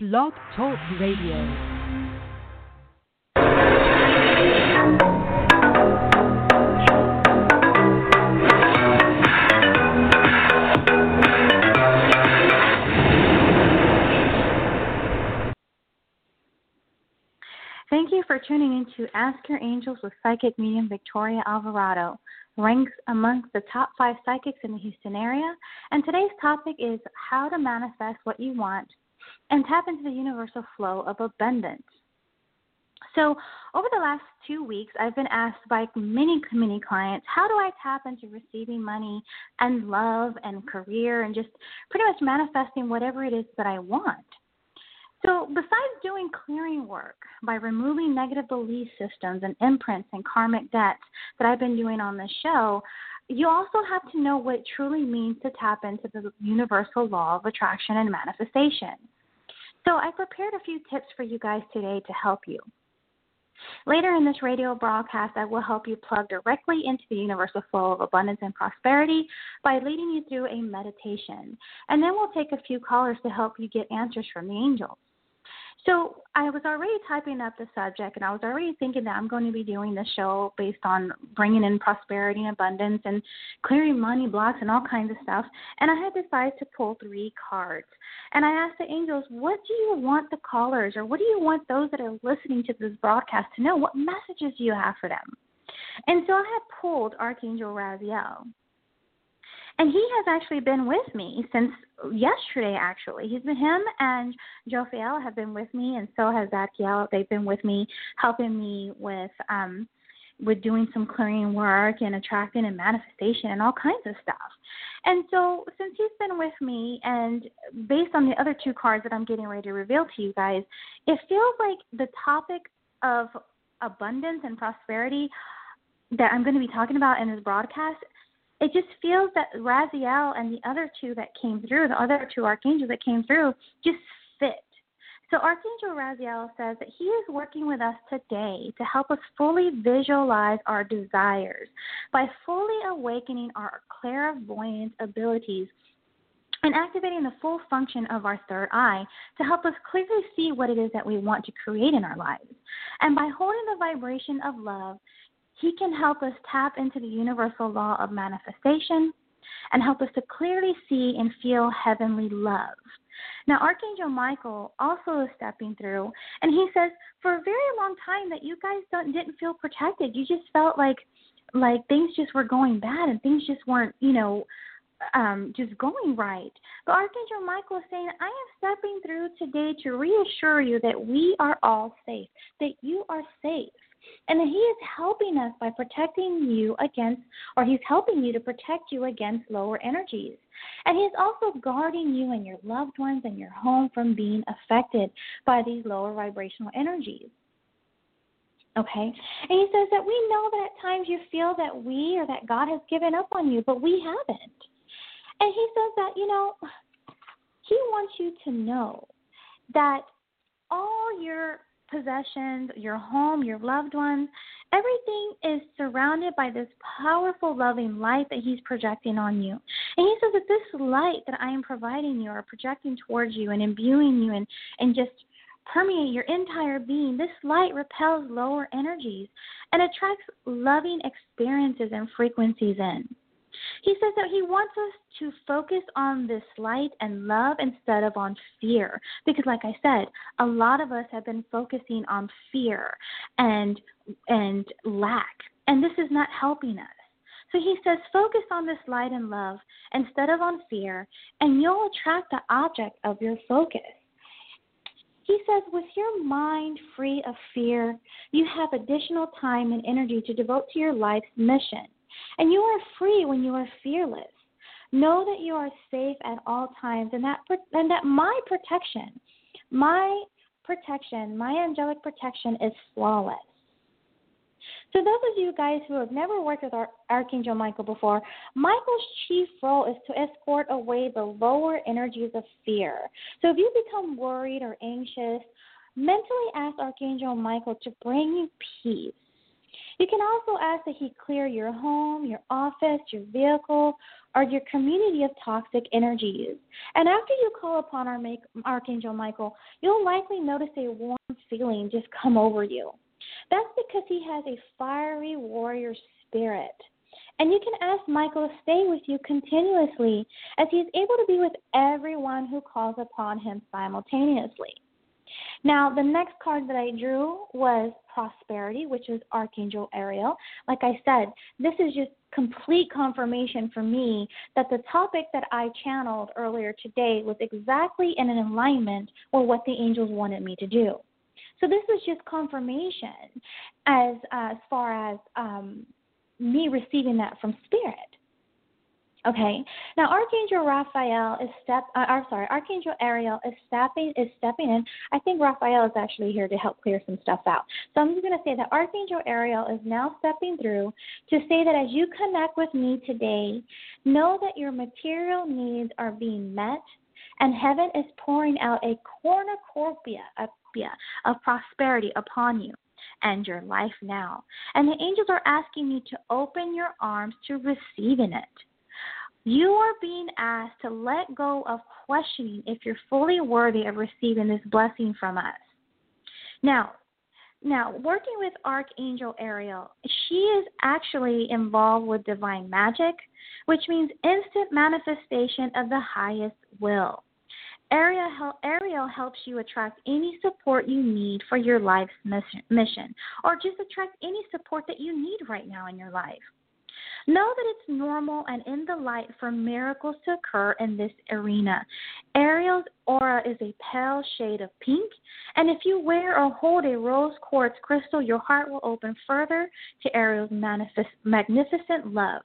Blog Talk Radio. Thank you for tuning in to Ask Your Angels with psychic medium Victoria Alvarado, ranks amongst the top five psychics in the Houston area. And today's topic is how to manifest what you want and tap into the universal flow of abundance. So, over the last two weeks, I've been asked by many, many clients, how do I tap into receiving money and love and career and just pretty much manifesting whatever it is that I want? So, besides doing clearing work by removing negative belief systems and imprints and karmic debts that I've been doing on the show, you also have to know what it truly means to tap into the universal law of attraction and manifestation. So, I prepared a few tips for you guys today to help you. Later in this radio broadcast, I will help you plug directly into the universal flow of abundance and prosperity by leading you through a meditation. And then we'll take a few callers to help you get answers from the angels. So I was already typing up the subject, and I was already thinking that I'm going to be doing this show based on bringing in prosperity and abundance and clearing money blocks and all kinds of stuff. And I had decided to pull three cards. And I asked the angels, what do you want the callers, or what do you want those that are listening to this broadcast to know? What messages do you have for them? And so I had pulled Archangel Raziel. And he has actually been with me since yesterday, actually. He's been, him and Jophiel have been with me, and so has Zadkiel. They've been with me, helping me with, um, with doing some clearing work and attracting and manifestation and all kinds of stuff. And so, since he's been with me, and based on the other two cards that I'm getting ready to reveal to you guys, it feels like the topic of abundance and prosperity that I'm going to be talking about in this broadcast it just feels that Raziel and the other two that came through, the other two archangels that came through, just fit. So Archangel Raziel says that he is working with us today to help us fully visualize our desires by fully awakening our clairvoyant abilities and activating the full function of our third eye to help us clearly see what it is that we want to create in our lives. And by holding the vibration of love, he can help us tap into the universal law of manifestation and help us to clearly see and feel heavenly love. Now, Archangel Michael also is stepping through, and he says for a very long time that you guys don't, didn't feel protected. You just felt like like things just were going bad and things just weren't, you know, um, just going right. But Archangel Michael is saying, I am stepping through today to reassure you that we are all safe, that you are safe and that He is helping us by protecting you against, or He's helping you to protect you against lower energies. And He is also guarding you and your loved ones and your home from being affected by these lower vibrational energies. Okay? And He says that we know that at times you feel that we or that God has given up on you, but we haven't. And He says that, you know, He wants you to know that all your possessions, your home, your loved ones, everything is surrounded by this powerful, loving light that He's projecting on you. And He says that this light that I am providing you or projecting towards you and imbuing you and, and just permeate your entire being, this light repels lower energies and attracts loving experiences and frequencies in. He says that he wants us to focus on this light and love instead of on fear. Because like I said, a lot of us have been focusing on fear and and lack. And this is not helping us. So he says, focus on this light and love instead of on fear, and you'll attract the object of your focus. He says, with your mind free of fear, you have additional time and energy to devote to your life's mission. And you are free when you are fearless. Know that you are safe at all times and that and that my protection, my protection, my angelic protection is flawless. So those of you guys who have never worked with Archangel Michael before, Michael's chief role is to escort away the lower energies of fear. So if you become worried or anxious, mentally ask Archangel Michael to bring you peace You can also ask that He clear your home, your office, your vehicle, or your community of toxic energies. And after you call upon our Archangel Michael, you'll likely notice a warm feeling just come over you. That's because he has a fiery warrior spirit. And you can ask Michael to stay with you continuously as he is able to be with everyone who calls upon him simultaneously. Now, the next card that I drew was prosperity, which is Archangel Ariel. Like I said, this is just complete confirmation for me that the topic that I channeled earlier today was exactly in an alignment with what the angels wanted me to do. So this is just confirmation as as far as um, me receiving that from spirit. Okay. Now Archangel Raphael is step. Uh, I'm sorry, Archangel Ariel is stepping is stepping in. I think Raphael is actually here to help clear some stuff out. So I'm just going to say that Archangel Ariel is now stepping through to say that as you connect with me today, know that your material needs are being met, and heaven is pouring out a cornucopia of prosperity upon you and your life now. And the angels are asking you to open your arms to receiving it. You are being asked to let go of questioning if you're fully worthy of receiving this blessing from us. Now, now, working with Archangel Ariel, she is actually involved with divine magic, which means instant manifestation of the highest will. Ariel, Ariel helps you attract any support you need for your life's mission, or just attract any support that you need right now in your life. Know that it's normal and in the light for miracles to occur in this arena. Ariel's aura is a pale shade of pink, and if you wear or hold a rose quartz crystal, your heart will open further to Ariel's manifest, magnificent love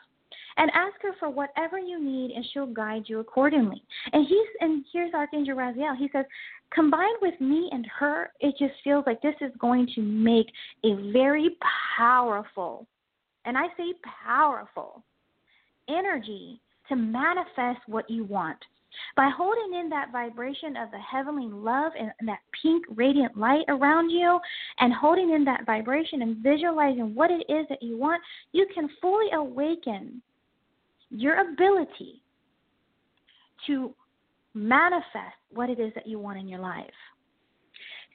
and ask her for whatever you need and she'll guide you accordingly. And he's and here's Archangel Raziel. He says, combined with me and her, it just feels like this is going to make a very powerful, and I say powerful, energy to manifest what you want. By holding in that vibration of the heavenly love and that pink radiant light around you, and holding in that vibration and visualizing what it is that you want, you can fully awaken your ability to manifest what it is that you want in your life.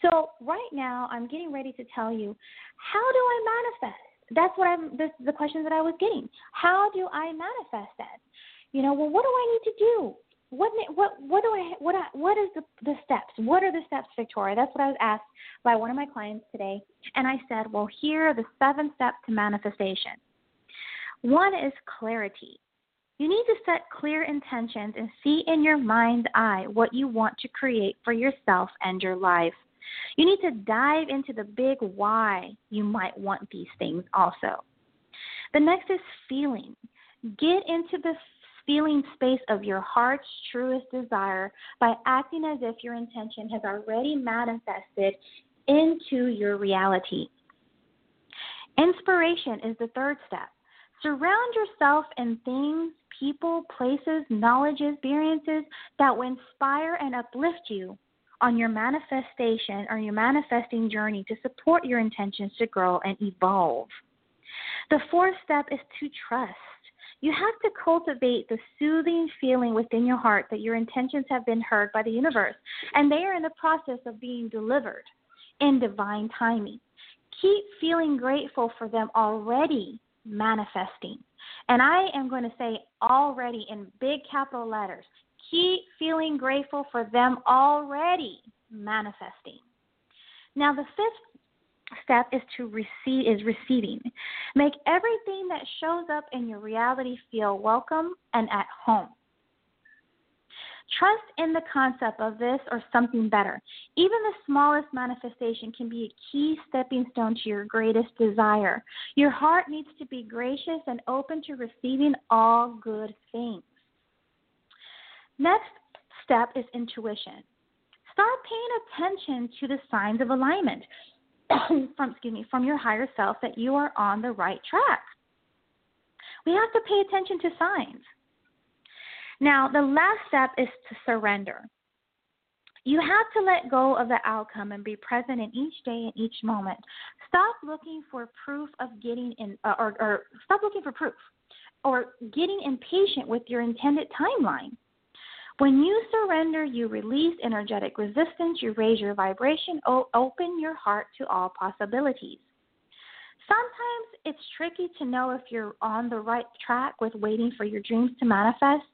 So right now, I'm getting ready to tell you how do I manifest? That's what I'm. This the question that I was getting. How do I manifest that? You know, well, what do I need to do? What what what do I what I, what is the the steps? What are the steps, Victoria? That's what I was asked by one of my clients today, and I said, well, here are the seven steps to manifestation. One is clarity. You need to set clear intentions and see in your mind's eye what you want to create for yourself and your life. You need to dive into the big why you might want these things also. The next is feeling. Get into the feeling space of your heart's truest desire by acting as if your intention has already manifested into your reality. Inspiration is the third step. Surround yourself in things, people, places, knowledge, experiences that will inspire and uplift you on your manifestation or your manifesting journey to support your intentions to grow and evolve. The fourth step is to trust. You have to cultivate the soothing feeling within your heart that your intentions have been heard by the universe and they are in the process of being delivered in divine timing. Keep feeling grateful for them already manifesting. And I am going to say already in big capital letters. Keep feeling grateful for them already manifesting. Now the fifth step is to receive is receiving. Make everything that shows up in your reality feel welcome and at home. Trust in the concept of this or something better. Even the smallest manifestation can be a key stepping stone to your greatest desire. Your heart needs to be gracious and open to receiving all good things. Next step is intuition. Start paying attention to the signs of alignment from excuse me from your higher self that you are on the right track. We have to pay attention to signs. Now, the last step is to surrender. You have to let go of the outcome and be present in each day and each moment. Stop looking for proof of getting in, uh, or, or stop looking for proof, or getting impatient with your intended timeline. When you surrender, you release energetic resistance, you raise your vibration, open your heart to all possibilities. Sometimes it's tricky to know if you're on the right track with waiting for your dreams to manifest,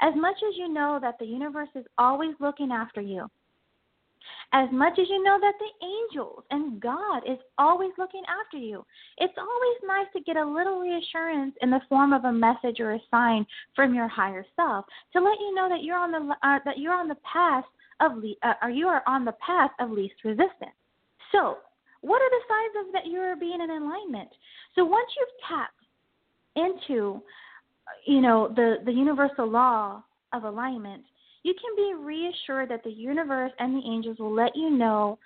as much as you know that the universe is always looking after you. As much as you know that the angels and God is always looking after you, it's always nice to get a little reassurance in the form of a message or a sign from your higher self to let you know that you're on the uh, that you're on the path of le- uh, or you are on the path of least resistance. So, what are the signs of that you're being in alignment? So once you've tapped into, you know, the the universal law of alignment, you can be reassured that the universe and the angels will let you know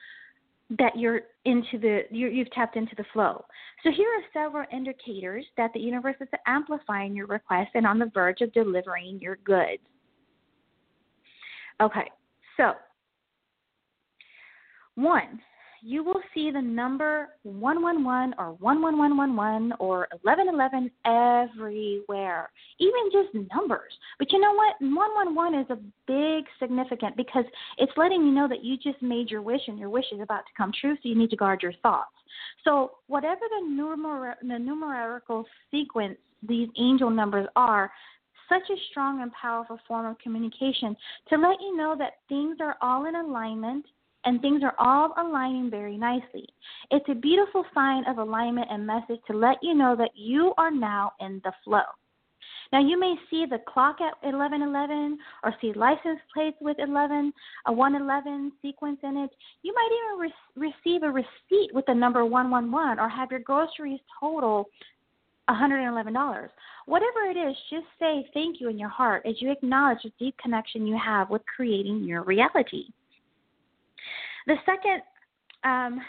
that you're into the you you've tapped into the flow. So here are several indicators that the universe is amplifying your request and on the verge of delivering your goods. Okay, so one, you will see the number 111 or 11111 or 1111 everywhere, even just numbers. But you know what? 111 is a big significant because it's letting you know that you just made your wish and your wish is about to come true, so you need to guard your thoughts. So, whatever the, numer- the numerical sequence these angel numbers are, such a strong and powerful form of communication to let you know that things are all in alignment and things are all aligning very nicely. It's a beautiful sign of alignment and message to let you know that you are now in the flow. Now you may see the clock at 1111 or see license plates with 11, a 111 sequence in it. You might even re- receive a receipt with the number 111 or have your groceries total $111. Whatever it is, just say thank you in your heart as you acknowledge the deep connection you have with creating your reality. The second um,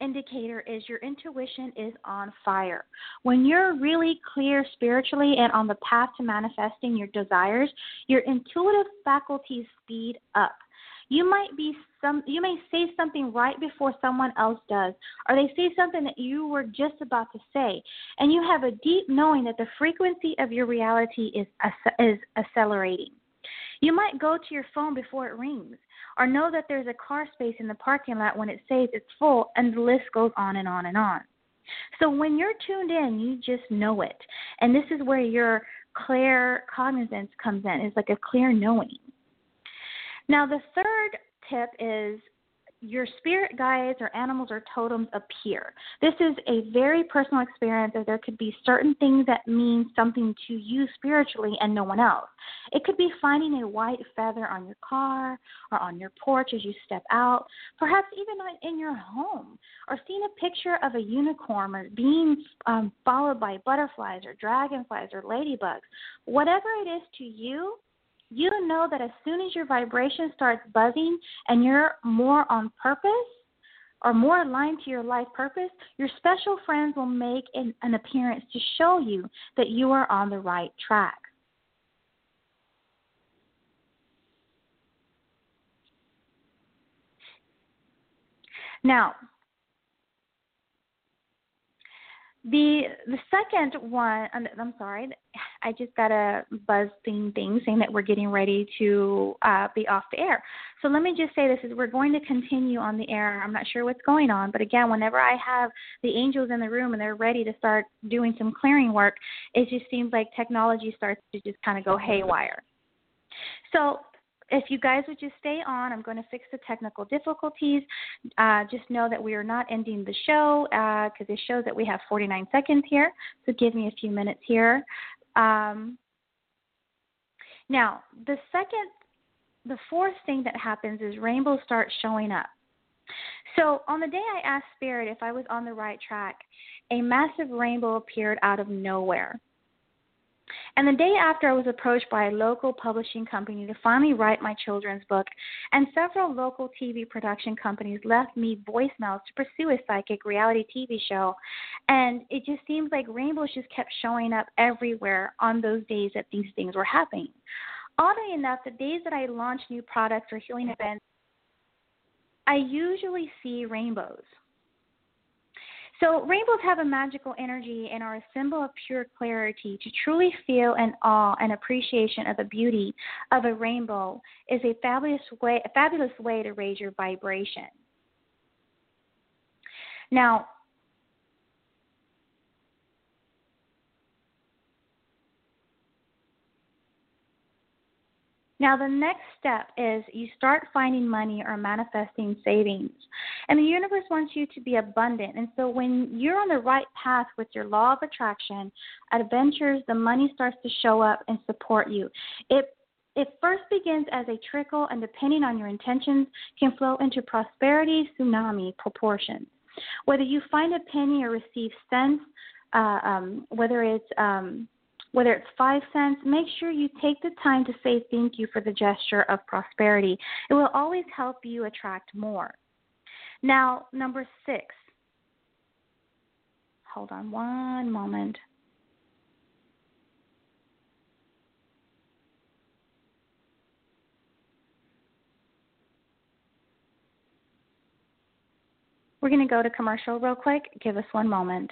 indicator is your intuition is on fire. When you're really clear spiritually and on the path to manifesting your desires, your intuitive faculties speed up. You might be some you may say something right before someone else does or they say something that you were just about to say and you have a deep knowing that the frequency of your reality is is accelerating. You might go to your phone before it rings or know that there's a car space in the parking lot when it says it's full, and the list goes on and on and on. So when you're tuned in, you just know it. And this is where your clear cognizance comes in. It's like a clear knowing. Now, the third tip is your spirit guides or animals or totems appear. This is a very personal experience that there could be certain things that mean something to you spiritually and no one else. It could be finding a white feather on your car or on your porch as you step out, perhaps even in your home, or seeing a picture of a unicorn or being um, followed by butterflies or dragonflies or ladybugs. Whatever it is to you, you know that as soon as your vibration starts buzzing and you're more on purpose or more aligned to your life purpose, your special friends will make an, an appearance to show you that you are on the right track. Now, The the second one, I'm sorry, I just got a buzzing thing saying that we're getting ready to uh, be off the air. So let me just say this is we're going to continue on the air. I'm not sure what's going on, but again, whenever I have the angels in the room and they're ready to start doing some clearing work, it just seems like technology starts to just kind of go haywire. So if you guys would just stay on, I'm going to fix the technical difficulties. Uh, just know that we are not ending the show because uh, it shows that we have 49 seconds here. So give me a few minutes here. Um, now, the second, the fourth thing that happens is rainbows start showing up. So on the day I asked Spirit if I was on the right track, a massive rainbow appeared out of nowhere. And the day after, I was approached by a local publishing company to finally write my children's book, and several local TV production companies left me voicemails to pursue a psychic reality TV show. And it just seems like rainbows just kept showing up everywhere on those days that these things were happening. Oddly enough, the days that I launch new products or healing events, I usually see rainbows. So, rainbows have a magical energy and are a symbol of pure clarity. To truly feel an awe and appreciation of the beauty of a rainbow is a fabulous way, a fabulous way to raise your vibration. Now, Now, the next step is you start finding money or manifesting savings. And the universe wants you to be abundant. And so, when you're on the right path with your law of attraction, adventures, the money starts to show up and support you. It it first begins as a trickle, and depending on your intentions, can flow into prosperity tsunami proportions. Whether you find a penny or receive cents, uh, um, whether it's um, whether it's five cents, make sure you take the time to say thank you for the gesture of prosperity. It will always help you attract more. Now, number six. Hold on one moment. We're going to go to commercial real quick. Give us one moment.